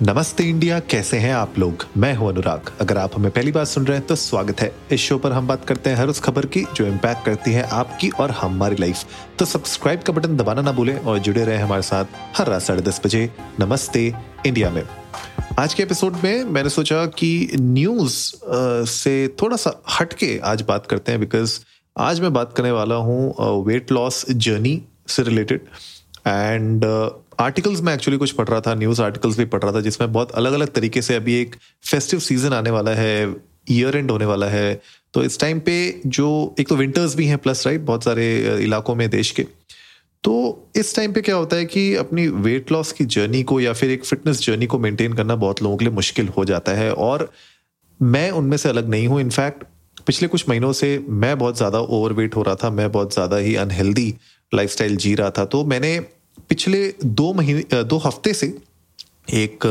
नमस्ते इंडिया, कैसे हैं आप लोग? मैं हूँ अनुराग। अगर आप हमें पहली बार सुन रहे हैं तो स्वागत है। इस शो पर हम बात करते हैं हर उस खबर की जो इम्पैक्ट करती है आपकी और हमारी लाइफ तो सब्सक्राइब का बटन दबाना ना भूलें और जुड़े रहे हमारे साथ हर रात साढ़े दस बजे। नमस्ते इंडिया में। आज के एपिसोड में मैंने सोचा कि न्यूज़ से थोड़ा सा हटके आज बात करते हैं बिकॉज़ आज मैं बात करने वाला हूँ वेट लॉस जर्नी से रिलेटेड एंड आर्टिकल्स में एक्चुअली कुछ पढ़ रहा था न्यूज़ आर्टिकल्स भी पढ़ रहा था, जिसमें बहुत अलग अलग तरीके से अभी एक फेस्टिव सीज़न आने वाला है ईयर एंड होने वाला है। तो इस टाइम पे जो, एक तो विंटर्स भी हैं प्लस राइट बहुत सारे इलाकों में देश के। तो इस टाइम पे क्या होता है कि अपनी वेट लॉस की जर्नी को या फिर एक फिटनेस जर्नी को मेंटेन करना बहुत लोगों के लिए मुश्किल हो जाता है और मैं उनमें से अलग नहीं हूँ। इनफैक्ट पिछले कुछ महीनों से मैं बहुत ज़्यादा ओवरवेट हो रहा था, मैं बहुत ज़्यादा ही अनहेल्दी लाइफस्टाइल जी रहा था। तो मैंने पिछले दो महीने दो हफ़्ते से एक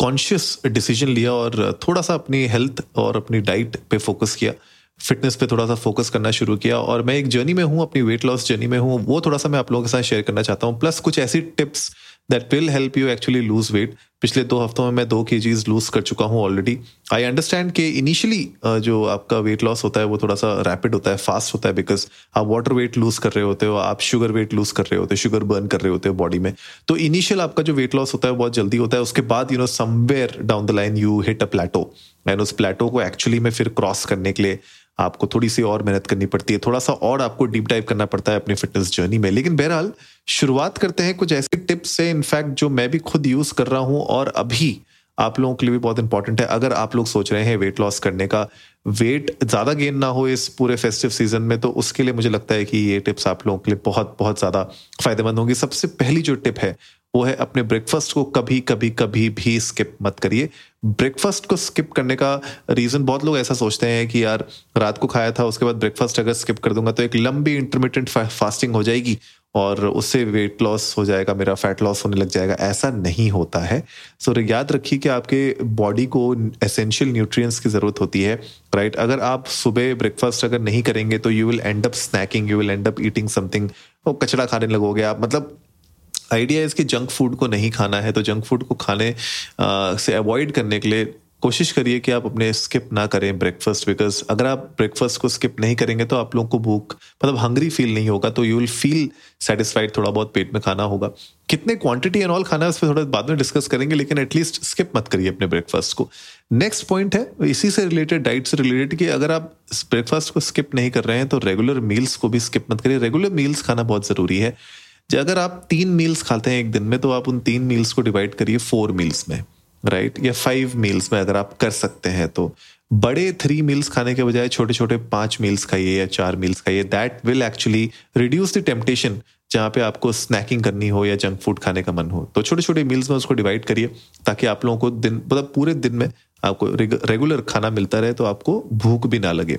कॉन्शियस डिसीज़न लिया और थोड़ा सा अपनी हेल्थ और अपनी डाइट पे फोकस किया। फिटनेस पे थोड़ा सा फोकस करना शुरू किया और मैं एक जर्नी में हूँ, अपनी वेट लॉस जर्नी में हूँ। वो थोड़ा सा मैं आप लोगों के साथ शेयर करना चाहता हूँ। प्लस कुछ ऐसी tips that will help you actually lose weight पिछले दो हफ्तों में मैं दो के जीज लूज कर चुका हूँ ऑलरेडी आई अंडरस्टैंड कि इनिशियली जो आपका वेट लॉस होता है, वो थोड़ा सा रैपिड होता है फास्ट होता है बिकॉज़ आप वाटर वेट लूज कर रहे होते हो, आप शुगर वेट लूज कर रहे होते हो शुगर बर्न कर रहे होते हो बॉडी में. तो इनिशियल आपका जो वेट लॉस होता है बहुत जल्दी होता है, उसके बाद you know somewhere down the line you hit a plateau and उस प्लेटो को एक्चुअली में फिर क्रॉस करने के लिए आपको थोड़ी सी और मेहनत करनी पड़ती है, थोड़ा सा और आपको डीप डाइव करना पड़ता है अपनी फिटनेस जर्नी में। लेकिन बहरहाल, शुरुआत करते हैं कुछ ऐसे टिप्स से इनफैक्ट जो मैं भी खुद यूज़ कर रहा हूँ और अभी आप लोगों के लिए भी बहुत इंपॉर्टेंट है। अगर आप लोग सोच रहे हैं वेट लॉस करने का वेट ज़्यादा गेन ना हो इस पूरे फेस्टिव सीज़न में तो उसके लिए मुझे लगता है कि ये टिप्स आप लोगों के लिए बहुत बहुत ज़्यादा फ़ायदेमंद होंगी। सबसे पहली जो टिप है, वो है अपने ब्रेकफास्ट को कभी कभी कभी भी स्किप मत करिए। ब्रेकफास्ट को स्किप करने का रीजन बहुत लोग ऐसा सोचते हैं कि यार, रात को खाया था, उसके बाद ब्रेकफास्ट अगर स्किप कर दूँगा तो एक लंबी इंटरमीडियंट फास्टिंग हो जाएगी। और उससे वेट लॉस हो जाएगा मेरा फैट लॉस होने लग जाएगा ऐसा नहीं होता है सो so, याद रखिए कि आपके बॉडी को एसेंशियल न्यूट्रिएंट्स की ज़रूरत होती है राइट right? अगर आप सुबह ब्रेकफास्ट अगर नहीं करेंगे तो you will end up snacking you will end up eating something वो कचड़ा खाने लगोगे आप मतलब आइडिया इसके जंक फ़ूड को नहीं खाना है तो जंक फ़ूड को खाने आ, से अवॉइड करने के लिए कोशिश करिए कि आप अपने स्किप ना करें ब्रेकफास्ट बिकॉज़ अगर आप ब्रेकफास्ट को स्किप नहीं करेंगे तो आप लोगों को भूख मतलब हंग्री फील नहीं होगा तो यू विल फील सेटिस्फाइड थोड़ा बहुत पेट में खाना होगा। कितने क्वांटिटी एंड ऑल खाना है, उस पर थोड़ा बाद में डिस्कस करेंगे, लेकिन एटलीस्ट स्किप मत करिए अपने ब्रेकफास्ट को। नेक्स्ट पॉइंट है, इसी से रिलेटेड डाइट से रिलेटेड कि अगर आप ब्रेकफास्ट को स्किप नहीं कर रहे हैं तो रेगुलर मील्स को भी स्किप मत करिए। रेगुलर मील्स खाना बहुत ज़रूरी है। अगर आप तीन मील्स खाते हैं एक दिन में तो आप उन तीन मील्स को डिवाइड करिए फोर मील्स में। Right right? या फाइव मील्स में अगर आप कर सकते हैं तो। बड़े थ्री मील्स खाने के बजाय छोटे छोटे पाँच मील्स खाइए या चार मील्स खाइए that will actually reduce the temptation जहाँ पे आपको स्नैकिंग करनी हो या जंक फ़ूड खाने का मन हो। तो छोटे छोटे मील्स में उसको डिवाइड करिए ताकि आप लोगों को दिन मतलब पूरे दिन में आपको रेगुलर खाना मिलता रहे तो आपको भूख भी ना लगे।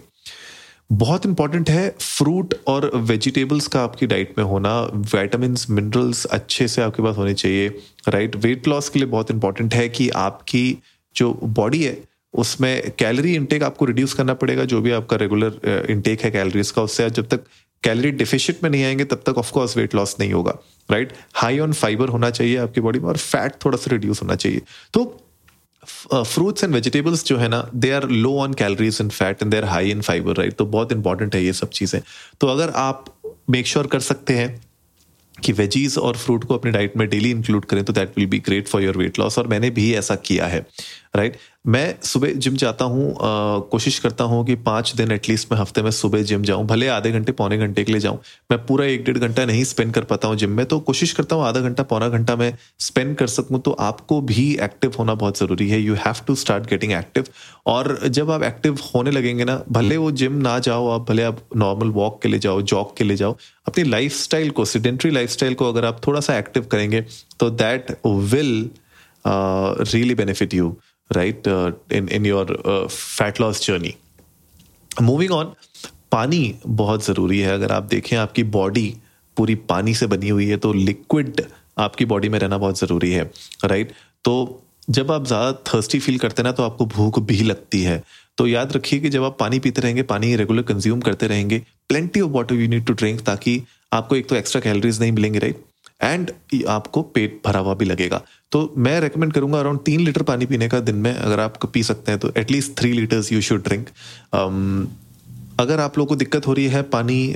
बहुत इंपॉर्टेंट है फ्रूट और वेजिटेबल्स का आपकी डाइट में होना। वाइटामिन मिनरल्स अच्छे से आपके पास होने चाहिए राइट वेट लॉस के लिए बहुत इंपॉर्टेंट है कि आपकी जो बॉडी है, उसमें कैलोरी इनटेक आपको रिड्यूस करना पड़ेगा, जो भी आपका रेगुलर इनटेक है कैलोरीज का, उससे जब तक कैलोरी डिफिशिट में नहीं आएँगे, तब तक ऑफकोर्स वेट लॉस नहीं होगा राइट हाई ऑन फाइबर होना चाहिए आपकी बॉडी में और फैट थोड़ा सा रिड्यूस होना चाहिए। तो फ्रूट्स एंड वेजिटेबल्स जो है ना they are low on calories in fat and they are high in fibre right तो बहुत इंपॉर्टेंट है ये सब चीज़ें। तो अगर आप मेक श्योर sure कर सकते हैं कि वेजीज और फ्रूट को अपने डाइट में डेली इंक्लूड करें तो that will be great for your weight loss और मैंने भी ऐसा किया है। राइट? मैं सुबह जिम जाता हूँ कोशिश करता हूँ कि पाँच दिन एटलीस्ट मैं हफ़्ते में सुबह जिम जाऊँ। भले आधे घंटे, पौने घंटे के लिए जाऊँ। मैं पूरा एक डेढ़ घंटा नहीं स्पेंड कर पाता हूँ जिम में तो कोशिश करता हूँ आधा घंटा, पौना घंटा मैं स्पेंड कर सकूँ। तो आपको भी एक्टिव होना बहुत ज़रूरी है। You have to start getting active और जब आप एक्टिव होने लगेंगे ना, भले वो जिम ना जाओ आप, भले आप नॉर्मल वॉक के लिए जाओ जॉग के लिए जाओ, अपनी लाइफ को सिडेंट्री लाइफ को अगर आप थोड़ा सा एक्टिव करेंगे तो that will really benefit you right uh, in in your uh, fat loss journey. Moving on पानी बहुत ज़रूरी है। अगर आप देखें आपकी बॉडी पूरी पानी से बनी हुई है तो लिक्विड आपकी बॉडी में रहना बहुत ज़रूरी है राइट तो जब आप ज़्यादा थर्स्टी फील करते हैं ना तो आपको भूख भी लगती है। तो याद रखिए कि जब आप पानी पीते रहेंगे पानी रेगुलर कंज्यूम करते रहेंगे plenty of water you need to drink ताकि आपको एक तो एक्स्ट्रा कैलोरीज नहीं मिलेंगे राइट एंड आपको पेट भरा हुआ भी लगेगा। तो मैं रेकमेंड करूँगा अराउंड तीन लीटर पानी पीने का दिन में, अगर आप पी सकते हैं तो at least three litres you should drink अगर आप लोगों को दिक्कत हो रही है पानी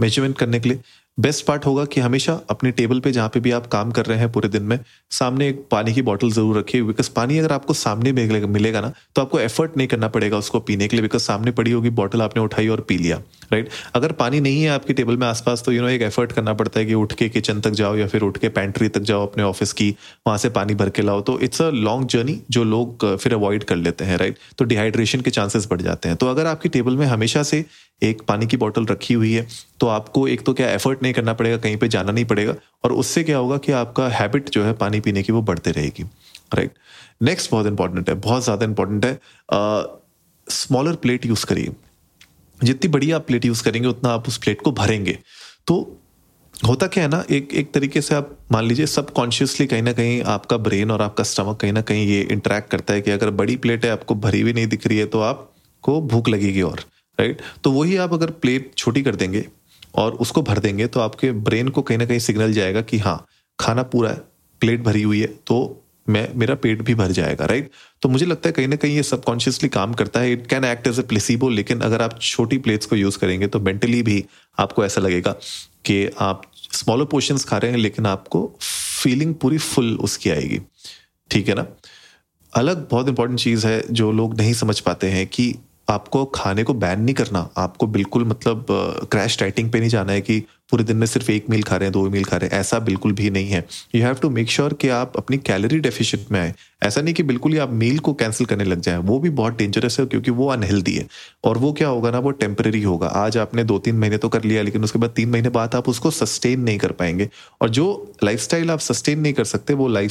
मेज़रमेंट करने के लिए बेस्ट पार्ट होगा कि हमेशा अपने टेबल पे जहाँ पे भी आप काम कर रहे हैं पूरे दिन में, सामने एक पानी की बॉटल ज़रूर रखिए बिकॉज़ पानी अगर आपको सामने मिलेगा ना तो आपको एफर्ट नहीं करना पड़ेगा उसको पीने के लिए बिकॉज़ सामने पड़ी होगी बॉटल आपने उठाई और पी लिया राइट अगर पानी नहीं है आपके टेबल में आसपास तो यू नो एक एफर्ट करना पड़ता है कि उठ के किचन तक जाओ या फिर उठ के पेंट्री तक जाओ अपने ऑफ़िस की, वहाँ से पानी भर के लाओ तो इट्स अ लॉन्ग जर्नी जो लोग, फिर अवॉइड कर लेते हैं राइट तो डिहाइड्रेशन के चांसेस बढ़ जाते हैं। तो अगर आपकी टेबल में हमेशा से एक पानी की बोतल रखी हुई है तो आपको एक तो क्या एफर्ट नहीं करना पड़ेगा, कहीं पे जाना नहीं पड़ेगा, और उससे क्या होगा कि आपका हैबिट जो है पानी पीने की वो बढ़ते रहेगी राइट नेक्स्ट बहुत इंपॉर्टेंट है, बहुत ज़्यादा इंपॉर्टेंट है स्मॉलर प्लेट यूज़ करिए। जितनी बड़ी आप प्लेट यूज़ करेंगे, उतना आप उस प्लेट को भरेंगे। तो होता क्या है ना, एक एक तरीके से आप मान लीजिए सब कॉन्शियसली कहीं ना कहीं आपका ब्रेन और आपका स्टमक कहीं ना कहीं ये इंटरेक्ट करता है कि अगर बड़ी प्लेट है, आपको भरी हुई नहीं दिख रही है तो आपको भूख लगेगी और। राइट तो वही आप अगर प्लेट छोटी कर देंगे और उसको भर देंगे तो आपके ब्रेन को कहीं ना कहीं सिग्नल जाएगा कि हाँ खाना पूरा है प्लेट भरी हुई है तो मैं, मेरा पेट भी भर जाएगा राइट तो मुझे लगता है कहीं ना कहीं ये सबकॉन्शियसली काम करता है। It can act as a placebo लेकिन अगर आप छोटी प्लेट्स को यूज़ करेंगे तो मेंटली भी आपको ऐसा लगेगा कि आप स्मॉलर पोर्शंस खा रहे हैं, लेकिन आपको फीलिंग पूरी फुल उसकी आएगी। ठीक है ना? अलग बहुत इंपॉर्टेंट चीज़ है जो लोग नहीं समझ पाते हैं कि आपको खाने को बैन नहीं करना। आपको बिल्कुल मतलब क्रैश डाइटिंग पे नहीं जाना है कि पूरे दिन में सिर्फ़ एक मील खा रहे हैं, दो मील खा रहे हैं। ऐसा बिल्कुल भी नहीं है। You have to make sure कि आप अपनी कैलोरी डेफिशिएंट में आए। ऐसा नहीं कि बिल्कुल ही आप मील को कैंसिल करने लग जाए। वो भी बहुत डेंजरस है क्योंकि वो अनहेल्दी है। और वो क्या होगा ना, वो टेम्परेरी होगा। आज आपने दो तीन महीने तो कर लिया, लेकिन उसके बाद तीन महीने बाद आप उसको सस्टेन नहीं कर पाएँगे। और जो लाइफ आप सस्टेन नहीं कर सकते, वो लाइफ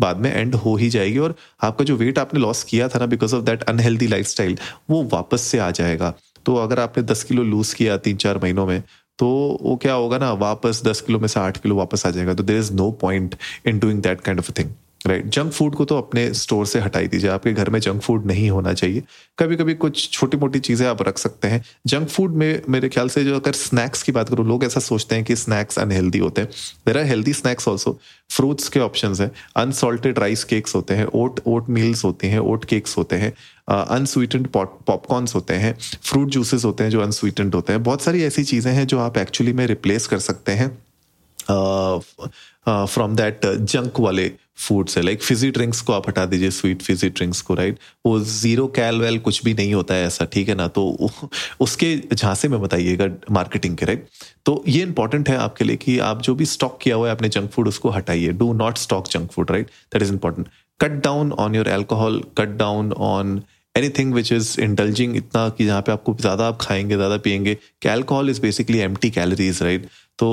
बाद में एंड हो ही जाएगी और आपका जो वेट आपने लॉस किया था ना because of that unhealthy life वो वापस से आ जाएगा। तो अगर आपने दस किलो लूज किया तीन चार महीनों में तो वो क्या होगा ना, वापस दस किलो में से आठ किलो वापस आ जाएगा। तो there is no point in doing that kind of thing right junk food को तो अपने स्टोर से हटाई दीजिए। आपके घर में जंक फ़ूड नहीं होना चाहिए। कभी कभी कुछ छोटी मोटी चीज़ें आप रख सकते हैं। जंक फ़ूड में मेरे ख्याल से जो अगर स्नैक्स की बात करूँ, लोग ऐसा सोचते हैं कि स्नैक्स अनहेल्दी होते हैं। There are healthy snacks also fruits के ऑप्शन है। अनसॉल्टेड राइस केक्स होते हैं। ओट ओट मील्स होते हैं। ओट केक्स होते हैं। अनस्वीटेंड पॉपकॉर्न्स होते हैं। फ्रूट जूसेस होते हैं जो अनस्वीटेंड होते हैं। बहुत सारी ऐसी चीज़ें हैं जो आप एक्चुअली में रिप्लेस कर सकते हैं। फ्रॉम दैट जंक वाले फ़ूड से लाइक फिजी ड्रिंक्स को आप हटा दीजिए स्वीट फिजी ड्रिंक्स को राइट वो ज़ीरो कैल वेल कुछ भी नहीं होता है ऐसा ठीक है ना तो उसके झांसे में बताइएगा मार्केटिंग के राइट तो ये इंपॉर्टेंट है आपके लिए कि आप जो भी स्टॉक किया हुआ है अपने जंक फ़ूड उसको हटाइए do not stock junk food right that is important cut down on your alcohol cut down on anything which is indulging इतना कि जहाँ पे आपको ज़्यादा आप खाएँगे ज़्यादा पियेंगे कि एल्कोहल इज़ बेसिकली एम कैलोरीज राइट तो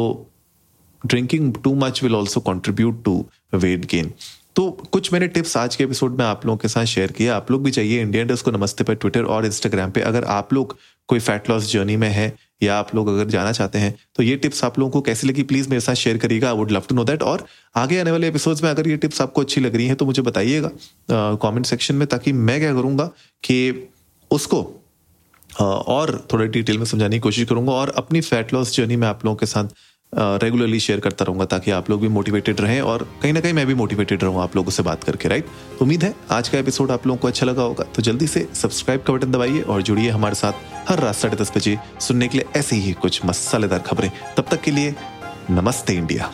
drinking too much will also contribute to weight gain तो कुछ मैंने टिप्स आज के एपिसोड में आप लोगों के साथ शेयर किया। आप लोग भी चाहिए इंडियन डेस्ट को नमस्ते पर ट्विटर और इंस्टाग्राम पे। अगर आप लोग कोई फैट लॉस जर्नी में है या आप लोग अगर जाना चाहते हैं तो ये टिप्स आप लोगों को कैसी लगी? प्लीज़ मेरे साथ शेयर करिएगा। I would love to know that और आगे आने वाले एपिसोड्स में अगर ये टिप्स आपको अच्छी लग रही है तो मुझे बताइएगा कमेंट सेक्शन में, ताकि मैं क्या करूँगा कि उसको और थोड़े डिटेल में समझाने की कोशिश करूँगा। और अपनी फैट लॉस जर्नी में आप लोगों के साथ रेगुलरली शेयर करता रहूँगा ताकि आप लोग भी मोटिवेटेड रहें और कहीं ना कहीं मैं भी मोटिवेटेड रहूँ आप लोगों से बात करके राइट उम्मीद है आज का एपिसोड आप लोगों को अच्छा लगा होगा। तो जल्दी से सब्सक्राइब का बटन दबाइए और जुड़िए हमारे साथ हर रात साढ़े दस बजे सुनने के लिए ऐसी ही कुछ मसालेदार खबरें। तब तक के लिए नमस्ते इंडिया।